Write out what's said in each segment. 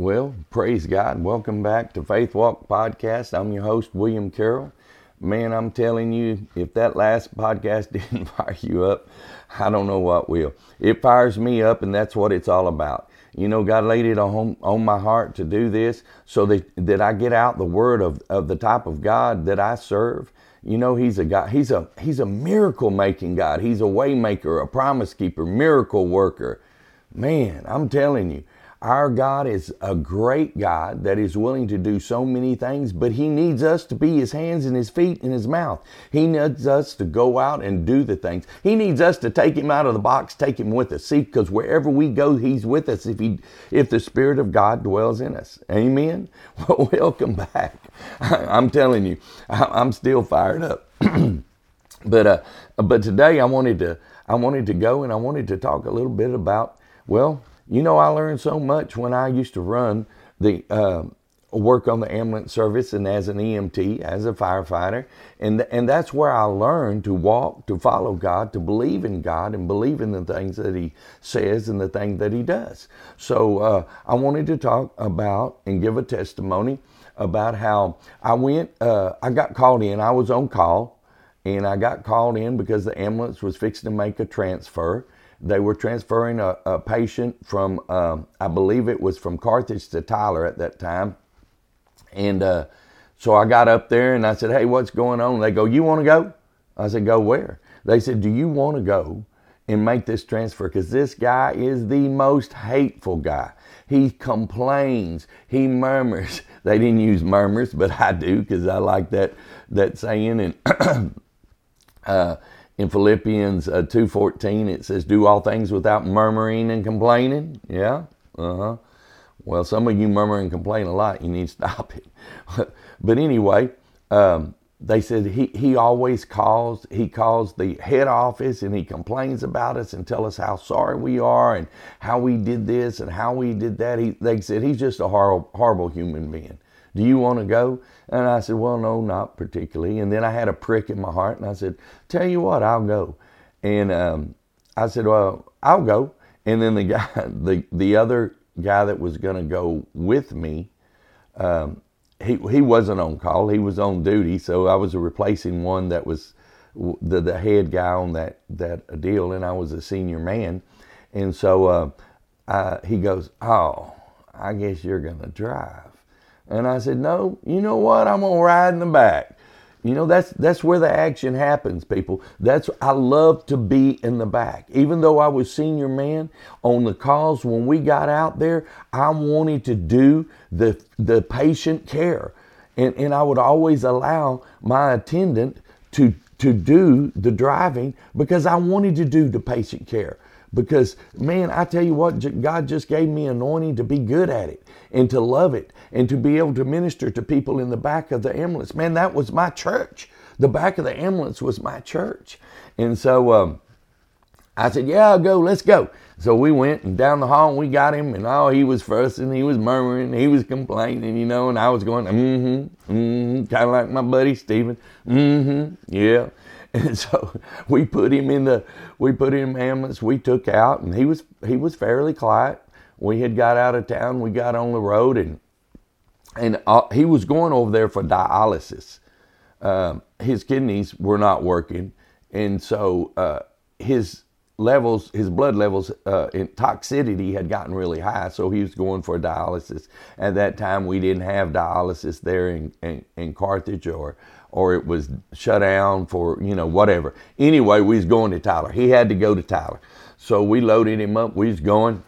Well, praise God. Welcome back to Faith Walk Podcast. I'm your host, William Carroll. Man, I'm telling you, if that last podcast didn't fire you up, I don't know what will. It fires me up, and that's what it's all about. You know, God laid it on, on my heart to do this so that, that I get out the word of, of the type of God that I serve. You know, He's a God, He's a He's a miracle making God. He's a way maker, a promise keeper, miracle worker. Man, I'm telling you, our God is a great God that is willing to do so many things, but He needs us to be His hands and His feet and His mouth. He needs us to go out and do the things. He needs us to take Him out of the box, take Him with us. See, because wherever we go, He's with us if He, if the Spirit of God dwells in us. Amen. Well, welcome back. I'm telling you, I'm still fired up. but uh, but today I wanted to I wanted to go and I wanted to talk a little bit about well you know, I learned so much when I used to run the uh, work on the ambulance service and as an EMT, as a firefighter, and and that's where I learned to walk, to follow God, to believe in God, and believe in the things that He says and the things that He does. So uh, I wanted to talk about and give a testimony about how I went. Uh, I got called in. I was on call, and I got called in because the ambulance was fixing to make a transfer they were transferring a, a patient from, um, I believe it was from Carthage to Tyler at that time. And uh, so I got up there and I said, Hey, what's going on? They go, You want to go? I said, Go where? They said, Do you want to go and make this transfer? Because this guy is the most hateful guy. He complains, he murmurs. They didn't use murmurs, but I do because I like that, that saying. And uh, in Philippians uh, 2.14, it says, do all things without murmuring and complaining. Yeah? Uh-huh. Well, some of you murmur and complain a lot. You need to stop it. but anyway, um, they said he, he always calls, he calls the head office and he complains about us and tell us how sorry we are and how we did this and how we did that. He, they said he's just a horrible, horrible human being. Do you want to go? And I said, Well, no, not particularly. And then I had a prick in my heart and I said, Tell you what, I'll go. And um, I said, Well, I'll go. And then the guy, the, the other guy that was going to go with me, um, he, he wasn't on call, he was on duty. So I was replacing one that was the, the head guy on that, that deal, and I was a senior man. And so uh, I, he goes, Oh, I guess you're going to drive. And I said, No, you know what? I'm gonna ride in the back. You know, that's that's where the action happens, people. That's I love to be in the back. Even though I was senior man on the calls when we got out there, I wanted to do the the patient care. And and I would always allow my attendant to to do the driving because I wanted to do the patient care because man i tell you what god just gave me anointing to be good at it and to love it and to be able to minister to people in the back of the ambulance. Man that was my church. The back of the ambulance was my church. And so um, i said yeah i'll go. Let's go. So we went and down the hall and we got him and oh he was fussing he was murmuring he was complaining you know and i was going mm-hmm mm-hmm kind of like my buddy stephen mm-hmm yeah And so we put him in the we put him in ambulance. We took out, and he was he was fairly quiet. We had got out of town. We got on the road, and and uh, he was going over there for dialysis. Uh, his kidneys were not working, and so uh, his levels, his blood levels uh, in toxicity had gotten really high, so he was going for dialysis. At that time, we didn't have dialysis there in, in, in Carthage or or it was shut down for, you know, whatever. Anyway, we was going to Tyler. He had to go to Tyler. So we loaded him up. We was going.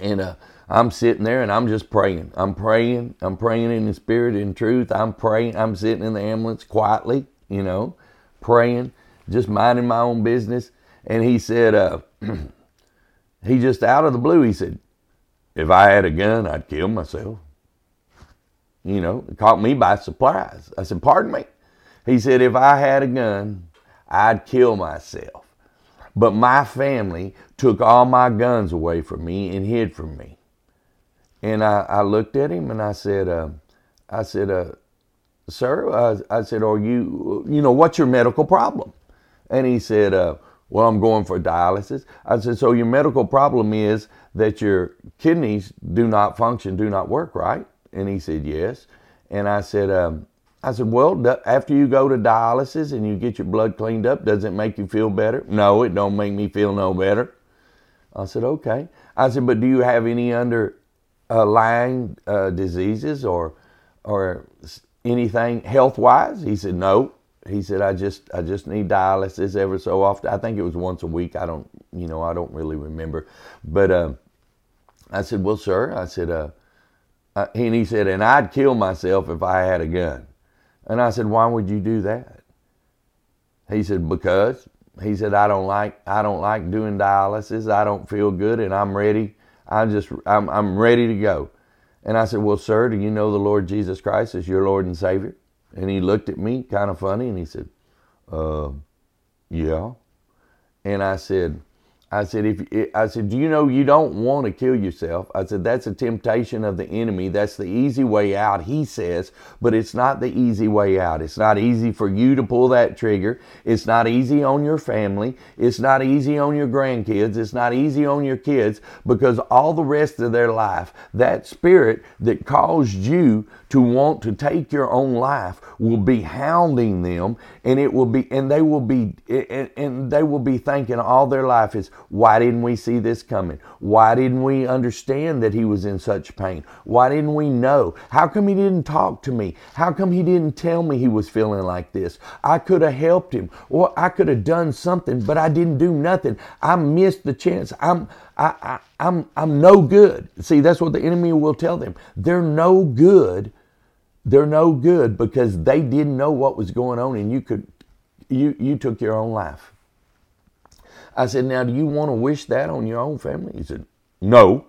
And uh, I'm sitting there and I'm just praying. I'm praying. I'm praying in the spirit and truth. I'm praying. I'm sitting in the ambulance quietly, you know, praying, just minding my own business. And he said, uh, he just out of the blue, he said, if I had a gun, I'd kill myself. You know, it caught me by surprise. I said, Pardon me? He said, If I had a gun, I'd kill myself. But my family took all my guns away from me and hid from me. And I, I looked at him and I said, uh, I said, uh, sir, uh, I said, are you, you know, what's your medical problem? And he said, uh, Well, I'm going for dialysis. I said, So your medical problem is that your kidneys do not function, do not work, right? And he said, Yes. And I said, um, I said, Well, after you go to dialysis and you get your blood cleaned up, does it make you feel better? No, it don't make me feel no better. I said, Okay. I said, But do you have any underlying uh, diseases or, or anything health wise? He said, No. He said, I just I just need dialysis ever so often. I think it was once a week. I don't you know I don't really remember, but uh, I said, Well, sir, I said, uh, uh, and he said, and I'd kill myself if I had a gun. And I said, why would you do that? He said, because. He said, I don't like I don't like doing dialysis. I don't feel good, and I'm ready. I'm just I'm I'm ready to go. And I said, well, sir, do you know the Lord Jesus Christ as your Lord and Savior? And he looked at me kind of funny, and he said, uh, yeah. And I said, I said, if eh, I said, do you know you don't want to kill yourself? I said, that's a temptation of the enemy. That's the easy way out, he says, but it's not the easy way out. It's not easy for you to pull that trigger. It's not easy on your family. It's not easy on your grandkids. It's not easy on your kids because all the rest of their life, that spirit that caused you to want to take your own life will be hounding them and it will be and they will be and, and they will be thinking all their life is why didn't we see this coming why didn't we understand that he was in such pain why didn't we know how come he didn't talk to me how come he didn't tell me he was feeling like this i could have helped him or i could have done something but i didn't do nothing i missed the chance i'm I, I, I'm, I'm no good. See, that's what the enemy will tell them. They're no good. They're no good because they didn't know what was going on and you could, you, you took your own life. I said, now do you want to wish that on your own family? He said, no,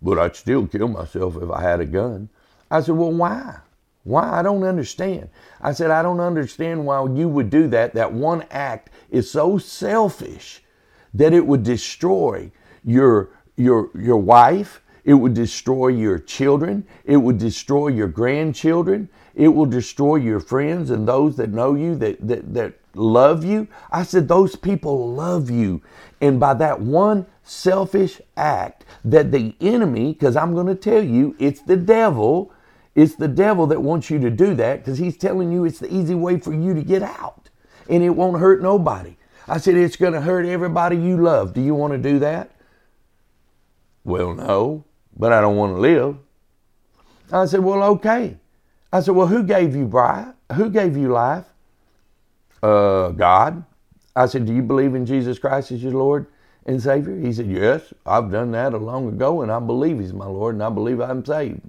but I'd still kill myself if I had a gun. I said, well, why? Why? I don't understand. I said, I don't understand why you would do that. That one act is so selfish that it would destroy your, your, your wife, it would destroy your children, it would destroy your grandchildren, it will destroy your friends and those that know you, that, that, that love you. I said, those people love you. And by that one selfish act, that the enemy, because I'm going to tell you, it's the devil, it's the devil that wants you to do that because he's telling you it's the easy way for you to get out and it won't hurt nobody. I said, It's going to hurt everybody you love. Do you want to do that? Well, no, but I don't want to live. I said, Well, okay. I said, Well, who gave you life? Who gave you life? Uh, God. I said, Do you believe in Jesus Christ as your Lord and Savior? He said, Yes, I've done that a long ago, and I believe He's my Lord, and I believe I'm saved.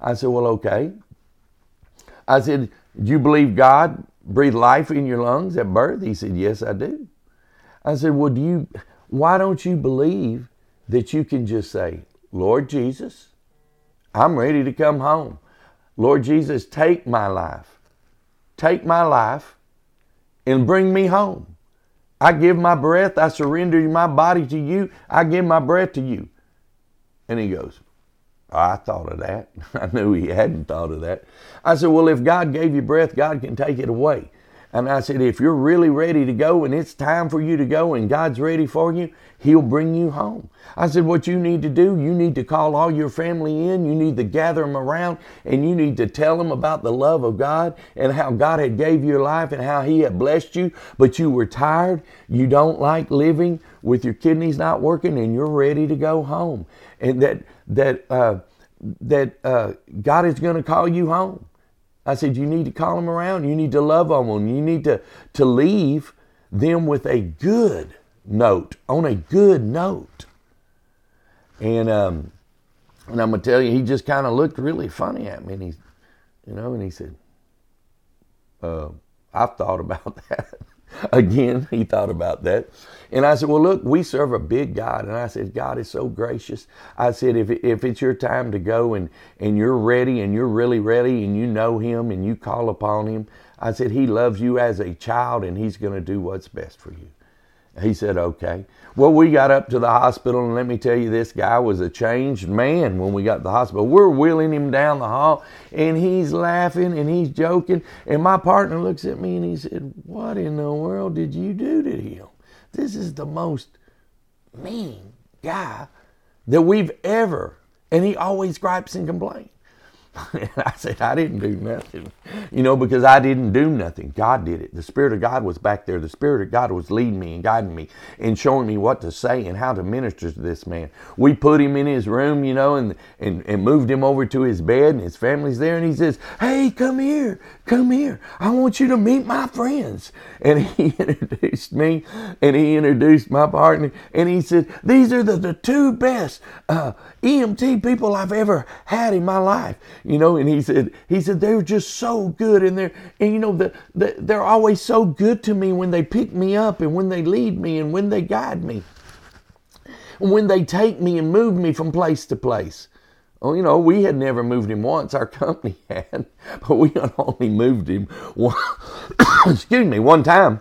I said, Well, okay. I said, Do you believe God breathed life in your lungs at birth? He said, Yes, I do. I said, Well, do you, why don't you believe that you can just say, Lord Jesus, I'm ready to come home. Lord Jesus, take my life. Take my life and bring me home. I give my breath, I surrender my body to you, I give my breath to you. And he goes, oh, I thought of that. I knew he hadn't thought of that. I said, Well, if God gave you breath, God can take it away. And I said, if you're really ready to go and it's time for you to go and God's ready for you, He'll bring you home. I said, what you need to do, you need to call all your family in. You need to gather them around and you need to tell them about the love of God and how God had gave you life and how He had blessed you, but you were tired. You don't like living with your kidneys not working and you're ready to go home. And that, that, uh, that uh, God is going to call you home. I said, you need to call them around. You need to love on them. You need to, to leave them with a good note, on a good note. And, um, and I'm going to tell you, he just kind of looked really funny at me. And he, you know, and he said, uh, I've thought about that. Again, he thought about that. And I said, Well, look, we serve a big God. And I said, God is so gracious. I said, If, if it's your time to go and, and you're ready and you're really ready and you know Him and you call upon Him, I said, He loves you as a child and He's going to do what's best for you. He said, okay. Well, we got up to the hospital, and let me tell you, this guy was a changed man when we got to the hospital. We're wheeling him down the hall, and he's laughing and he's joking. And my partner looks at me and he said, What in the world did you do to him? This is the most mean guy that we've ever. And he always gripes and complains. And I said, I didn't do nothing. You know, because I didn't do nothing. God did it. The Spirit of God was back there. The Spirit of God was leading me and guiding me and showing me what to say and how to minister to this man. We put him in his room, you know, and, and, and moved him over to his bed, and his family's there. And he says, Hey, come here. Come here. I want you to meet my friends. And he introduced me and he introduced my partner. And he said, These are the, the two best uh, EMT people I've ever had in my life you know and he said he said they're just so good and they're and you know the, the, they're always so good to me when they pick me up and when they lead me and when they guide me and when they take me and move me from place to place well, you know, we had never moved him once. Our company had, but we had only moved him one, excuse me, one time.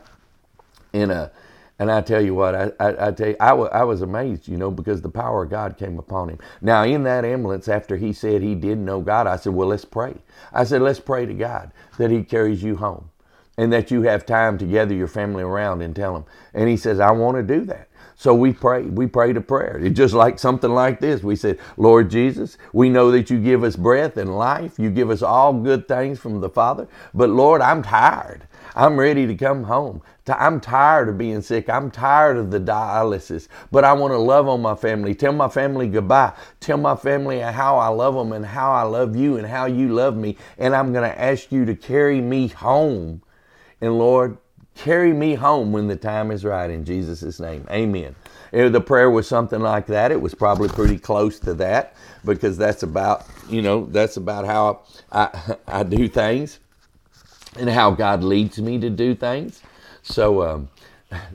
In a, and I tell you what, I, I, I tell you, I, w- I was amazed, you know, because the power of God came upon him. Now, in that ambulance, after he said he didn't know God, I said, well, let's pray. I said, let's pray to God that he carries you home and that you have time to gather your family around and tell them. And he says, I want to do that. So we prayed. We prayed a prayer. It's just like something like this. We said, Lord Jesus, we know that you give us breath and life. You give us all good things from the Father. But Lord, I'm tired. I'm ready to come home. I'm tired of being sick. I'm tired of the dialysis, but I want to love on my family. Tell my family goodbye. Tell my family how I love them and how I love you and how you love me. And I'm going to ask you to carry me home. And Lord, carry me home when the time is right in Jesus' name. Amen. The prayer was something like that, it was probably pretty close to that because that's about, you know, that's about how I, I do things and how God leads me to do things. So, um,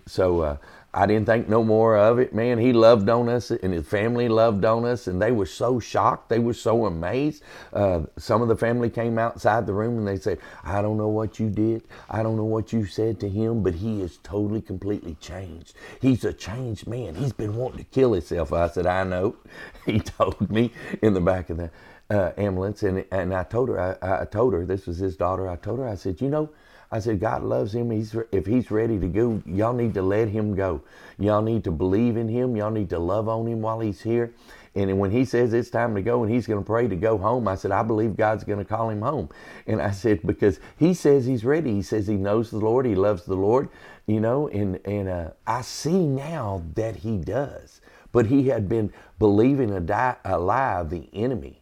so uh, I didn't think no more of it, man. He loved on us, and his family loved on us, and they were so shocked. They were so amazed. Uh, some of the family came outside the room and they said, "I don't know what you did. I don't know what you said to him, but he is totally, completely changed. He's a changed man. He's been wanting to kill himself." I said, "I know." He told me in the back of the uh, ambulance, and and I told her, I, I told her this was his daughter. I told her, I said, "You know." I said, God loves him. He's, if he's ready to go, y'all need to let him go. Y'all need to believe in him. Y'all need to love on him while he's here. And when he says it's time to go and he's going to pray to go home, I said, I believe God's going to call him home. And I said, because he says he's ready. He says he knows the Lord. He loves the Lord, you know, and, and uh, I see now that he does. But he had been believing a, die, a lie of the enemy.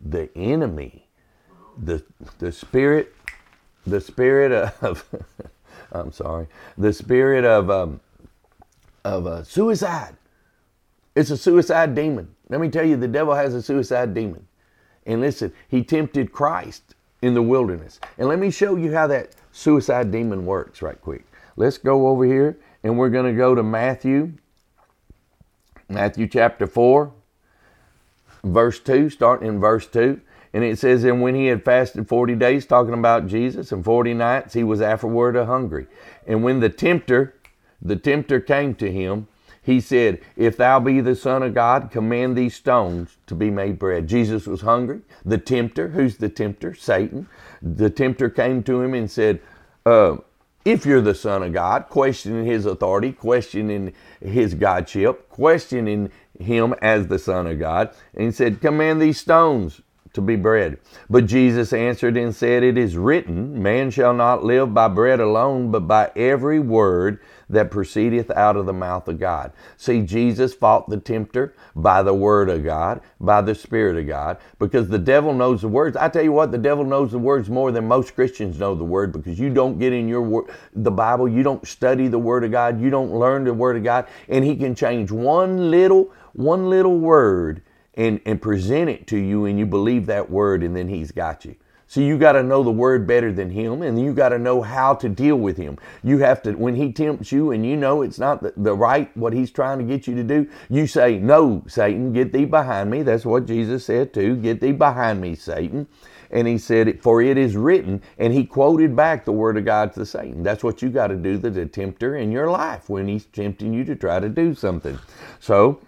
The enemy, the, the spirit the spirit of I'm sorry, the spirit of um, of uh, suicide. It's a suicide demon. Let me tell you, the devil has a suicide demon. And listen, he tempted Christ in the wilderness. And let me show you how that suicide demon works right quick. Let's go over here and we're going to go to Matthew, Matthew chapter 4, verse 2, starting in verse 2. And it says, And when he had fasted 40 days, talking about Jesus, and 40 nights, he was afterward a hungry. And when the tempter, the tempter came to him, he said, If thou be the Son of God, command these stones to be made bread. Jesus was hungry. The tempter, who's the tempter? Satan. The tempter came to him and said, uh, If you're the Son of God, questioning his authority, questioning his Godship, questioning him as the Son of God, and he said, Command these stones to be bread. But Jesus answered and said, It is written, Man shall not live by bread alone, but by every word that proceedeth out of the mouth of God. See, Jesus fought the tempter by the word of God, by the Spirit of God, because the devil knows the words. I tell you what, the devil knows the words more than most Christians know the word because you don't get in your word, the Bible, you don't study the word of God, you don't learn the word of God, and he can change one little, one little word and, and present it to you and you believe that word and then he's got you. So you got to know the word better than him and you got to know how to deal with him. You have to, when he tempts you and you know it's not the, the, right, what he's trying to get you to do, you say, No, Satan, get thee behind me. That's what Jesus said too. Get thee behind me, Satan. And he said, For it is written, and he quoted back the word of God to Satan. That's what you got to do the tempter in your life when he's tempting you to try to do something. So,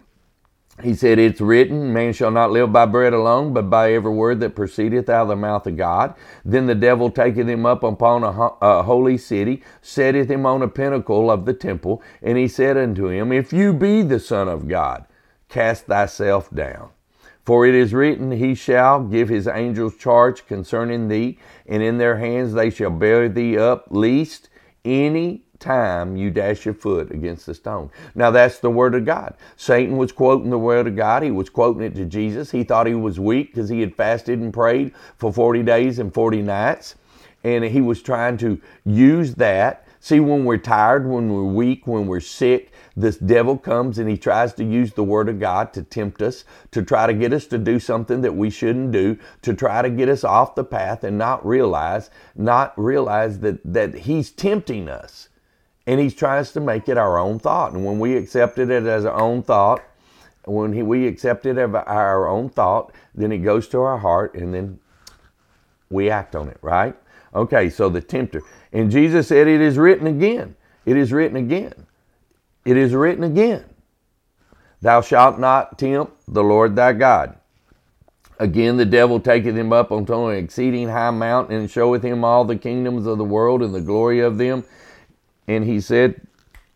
he said, It's written, man shall not live by bread alone, but by every word that proceedeth out of the mouth of God. Then the devil taketh him up upon a, a, holy city, setteth him on a pinnacle of the temple, and he said unto him, If you be the Son of God, cast thyself down. For it is written, He shall give his angels charge concerning thee, and in their hands they shall bear thee up, lest any time you dash your foot against the stone. Now that's the word of God. Satan was quoting the word of God. He was quoting it to Jesus. He thought he was weak because he had fasted and prayed for 40 days and 40 nights. And he was trying to use that. See, when we're tired, when we're weak, when we're sick, this devil comes and he tries to use the word of God to tempt us, to try to get us to do something that we shouldn't do, to try to get us off the path and not realize, not realize that, that he's tempting us and he tries to make it our own thought. And when we accepted it as our own thought, when he, we accept it as our own thought, then it goes to our heart and then we act on it, right? Okay, so the tempter. And Jesus said, It is written again. It is written again. It is written again. Thou shalt not tempt the Lord thy God. Again, the devil taketh him up unto an exceeding high mountain and showeth him all the kingdoms of the world and the glory of them and he said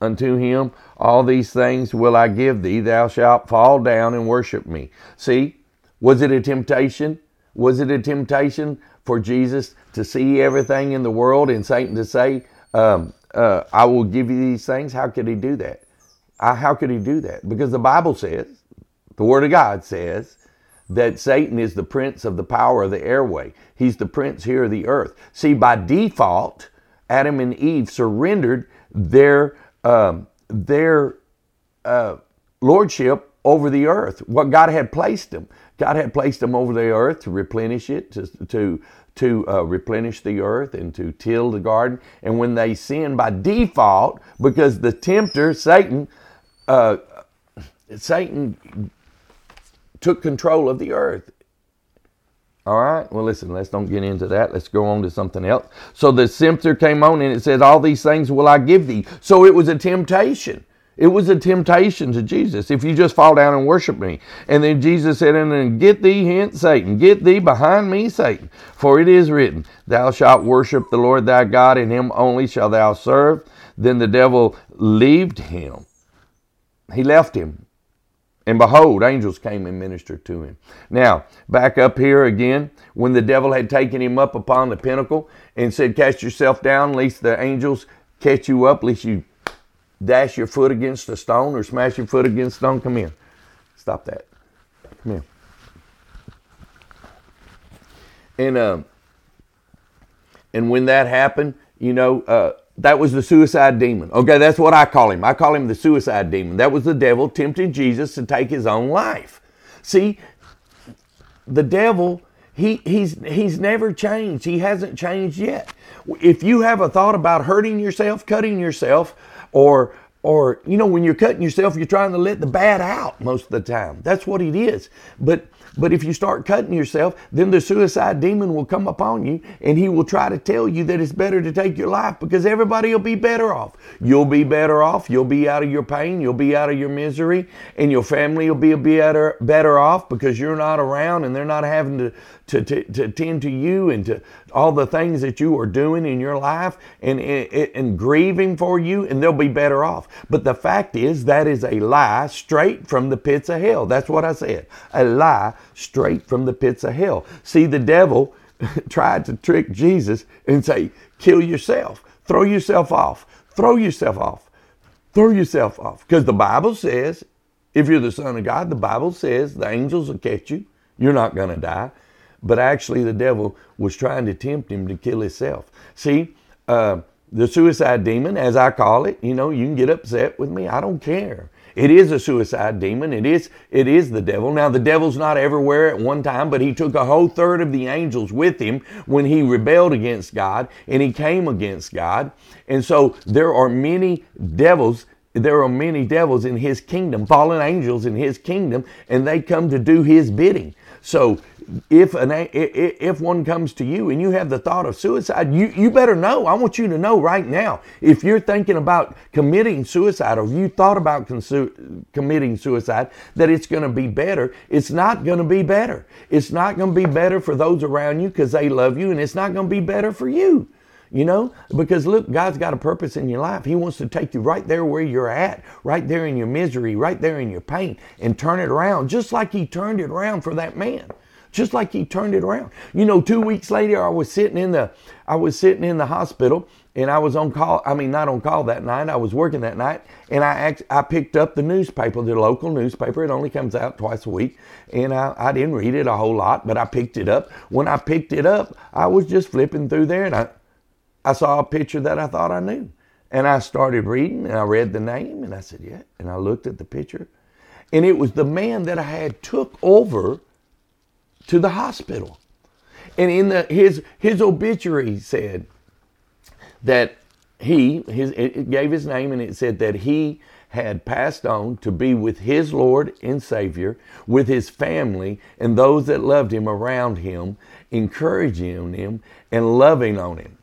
unto him, All these things will I give thee, thou shalt fall down and worship me. See, was it a temptation? Was it a temptation for Jesus to see everything in the world and Satan to say, um, uh, I will give you these things? How could he do that? I, how could he do that? Because the Bible says, the Word of God says, that Satan is the prince of the power of the airway. He's the prince here of the earth. See, by default, Adam and Eve surrendered their um, their uh, lordship over the earth. What God had placed them, God had placed them over the earth to replenish it, to to to uh, replenish the earth and to till the garden. And when they sinned by default, because the tempter Satan, uh, Satan took control of the earth. All right. Well, listen, let's don't get into that. Let's go on to something else. So the tempter came on and it says, All these things will I give thee. So it was a temptation. It was a temptation to Jesus. If you just fall down and worship me. And then Jesus said, And then get thee hence, Satan. Get thee behind me, Satan. For it is written, Thou shalt worship the Lord thy God, and him only shalt thou serve. Then the devil leaved him. He left him and behold, angels came and ministered to him. Now, back up here again, when the devil had taken him up upon the pinnacle and said, Cast yourself down, lest the angels catch you up, lest you dash your foot against a stone or smash your foot against stone. Come in. Stop that. Come here. And, uh, and when that happened, you know, uh, that was the suicide demon. Okay, that's what I call him. I call him the suicide demon. That was the devil tempting Jesus to take his own life. See, the devil, he, he's, he's never changed. He hasn't changed yet. If you have a thought about hurting yourself, cutting yourself, or or you know when you're cutting yourself you're trying to let the bad out most of the time that's what it is but but if you start cutting yourself, then the suicide demon will come upon you and he will try to tell you that it's better to take your life because everybody will be better off. You'll be better off. You'll be out of your pain. You'll be out of your misery. And your family will be better, better off because you're not around and they're not having to, to, to, to tend to you and to all the things that you are doing in your life and, and, and grieving for you, and they'll be better off. But the fact is, that is a lie straight from the pits of hell. That's what I said. A lie straight from the pits of hell. See, the devil tried to trick Jesus and say, kill yourself, throw yourself off, throw yourself off, throw yourself off. Because the Bible says, if you're the Son of God, the Bible says the angels will catch you. You're not going to die. But actually, the devil was trying to tempt him to kill himself. See, uh, the suicide demon, as I call it, you know, you can get upset with me. I don't care. It is a suicide demon. It is it is the devil. Now the devil's not everywhere at one time, but he took a whole third of the angels with him when he rebelled against God and he came against God. And so there are many devils there are many devils in his kingdom, fallen angels in his kingdom, and they come to do his bidding. So if an if one comes to you and you have the thought of suicide, you, you better know. I want you to know right now. If you're thinking about committing suicide, or you thought about consu- committing suicide, that it's going to be better. It's not going to be better. It's not going to be better for those around you because they love you, and it's not going to be better for you. You know, because look, God's got a purpose in your life. He wants to take you right there where you're at, right there in your misery, right there in your pain, and turn it around, just like He turned it around for that man just like he turned it around. You know, two weeks later, I was sitting in the I was sitting in the hospital, and I was on call. I mean, not on call that night. I was working that night, and I act, I picked up the newspaper, the local newspaper. It only comes out twice a week, and I, I didn't read it a whole lot, but I picked it up. When I picked it up, I was just flipping through there, and I I saw a picture that I thought I knew, and I started reading, and I read the name, and I said, yeah, and I looked at the picture, and it was the man that I had took over to the hospital. And in the, his, his obituary said that he, his, it gave his name and it said that he had passed on to be with his Lord and Savior, with his family and those that loved him around him, encouraging him and loving on him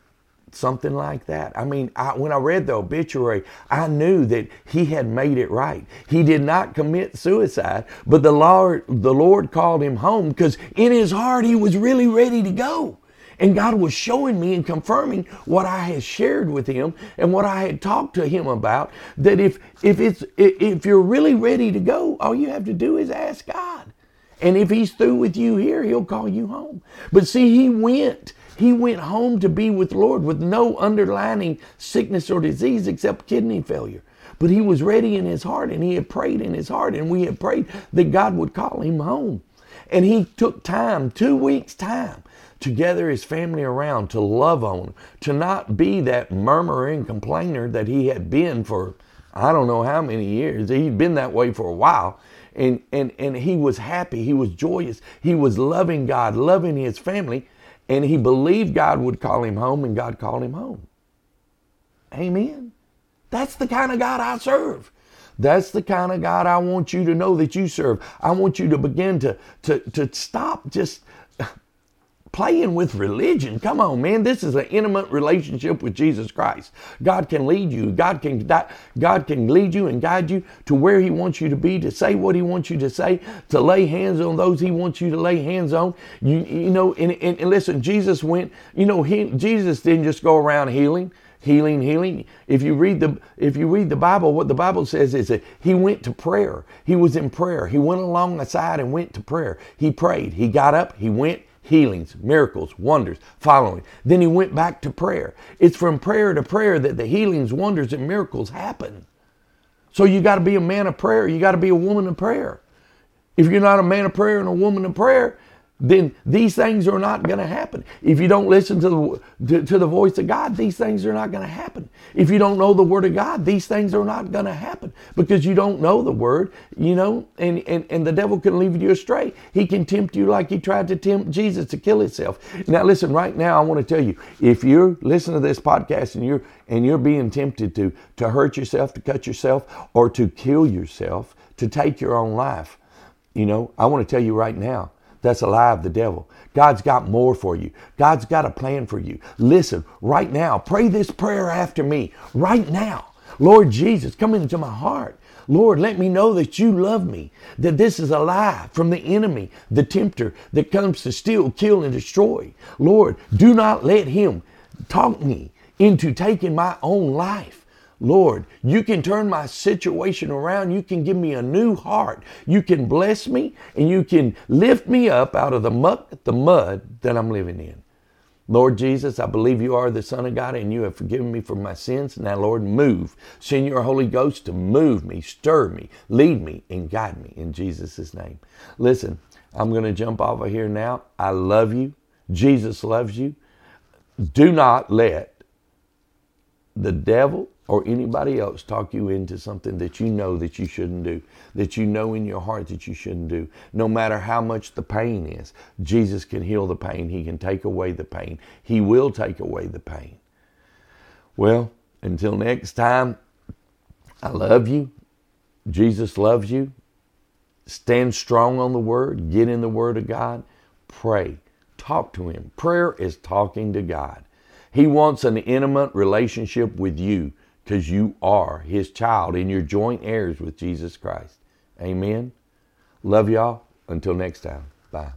something like that. I mean, I, when I read the obituary, I knew that he had made it right. He did not commit suicide, but the Lord, the Lord called him home because in his heart he was really ready to go. And God was showing me and confirming what I had shared with him and what I had talked to him about. That if if it's if you're really ready to go, all you have to do is ask God. And if he's through with you here, he'll call you home. But see, he went he went home to be with Lord with no underlying sickness or disease except kidney failure. But he was ready in his heart and he had prayed in his heart and we had prayed that God would call him home. And he took time, two weeks' time, to gather his family around, to love on, to not be that murmuring complainer that he had been for I don't know how many years. He'd been that way for a while. And, and, and he was happy. He was joyous. He was loving God, loving his family and he believed God would call him home, and God called him home. Amen. That's the kind of God I serve. That's the kind of God I want you to know that you serve. I want you to begin to, to, to stop just playing with religion. Come on, man. This is an intimate relationship with Jesus Christ. God can lead you. God can God can lead you and guide you to where He wants you to be, to say what He wants you to say, to lay hands on those He wants you to lay hands on. You you know, and, and, and listen, Jesus went. You know, he, Jesus didn't just go around healing healing healing if you read the if you read the bible what the bible says is that he went to prayer he was in prayer he went along the side and went to prayer he prayed he got up he went healings, miracles, wonders following. Then he went back to prayer. It's from prayer to prayer that the healings, wonders, and miracles happen. So you got to be a man of prayer. You got to be a woman of prayer. If you're not a man of prayer and a woman of prayer, then these things are not going to happen. If you don't listen to the, to, to, the voice of God, these things are not going to happen. If you don't know the Word of God, these things are not going to happen because you don't know the Word, you know, and, and, and the devil can lead you astray. He can tempt you like he tried to tempt Jesus to kill himself. Now, listen, right now, I want to tell you if you're listening to this podcast and you're, and you're being tempted to, to hurt yourself, to cut yourself, or to kill yourself, to take your own life, you know, I want to tell you right now, that's a lie of the devil. God's got more for you. God's got a plan for you. Listen, right now, pray this prayer after me. Right now. Lord Jesus, come into my heart. Lord, let me know that you love me, that this is a lie from the enemy, the tempter that comes to steal, kill, and destroy. Lord, do not let him talk me into taking my own life. Lord, you can turn my situation around. You can give me a new heart. You can bless me and you can lift me up out of the muck, the mud that I'm living in. Lord Jesus, I believe you are the Son of God and you have forgiven me for my sins. Now, Lord, move. Send your Holy Ghost to move me, stir me, lead me, and guide me in Jesus' name. Listen, I'm going to jump off of here now. I love you. Jesus loves you. Do not let the devil or anybody else talk you into something that you know that you shouldn't do, that you know in your heart that you shouldn't do, no matter how much the pain is, Jesus can heal the pain. He can take away the pain. He will take away the pain. Well, until next time, I love you. Jesus loves you. Stand strong on the Word. Get in the Word of God. Pray. Talk to Him. Prayer is talking to God. He wants an intimate relationship with you because you are his child and you're joint heirs with Jesus Christ. Amen. Love y'all. Until next time. Bye.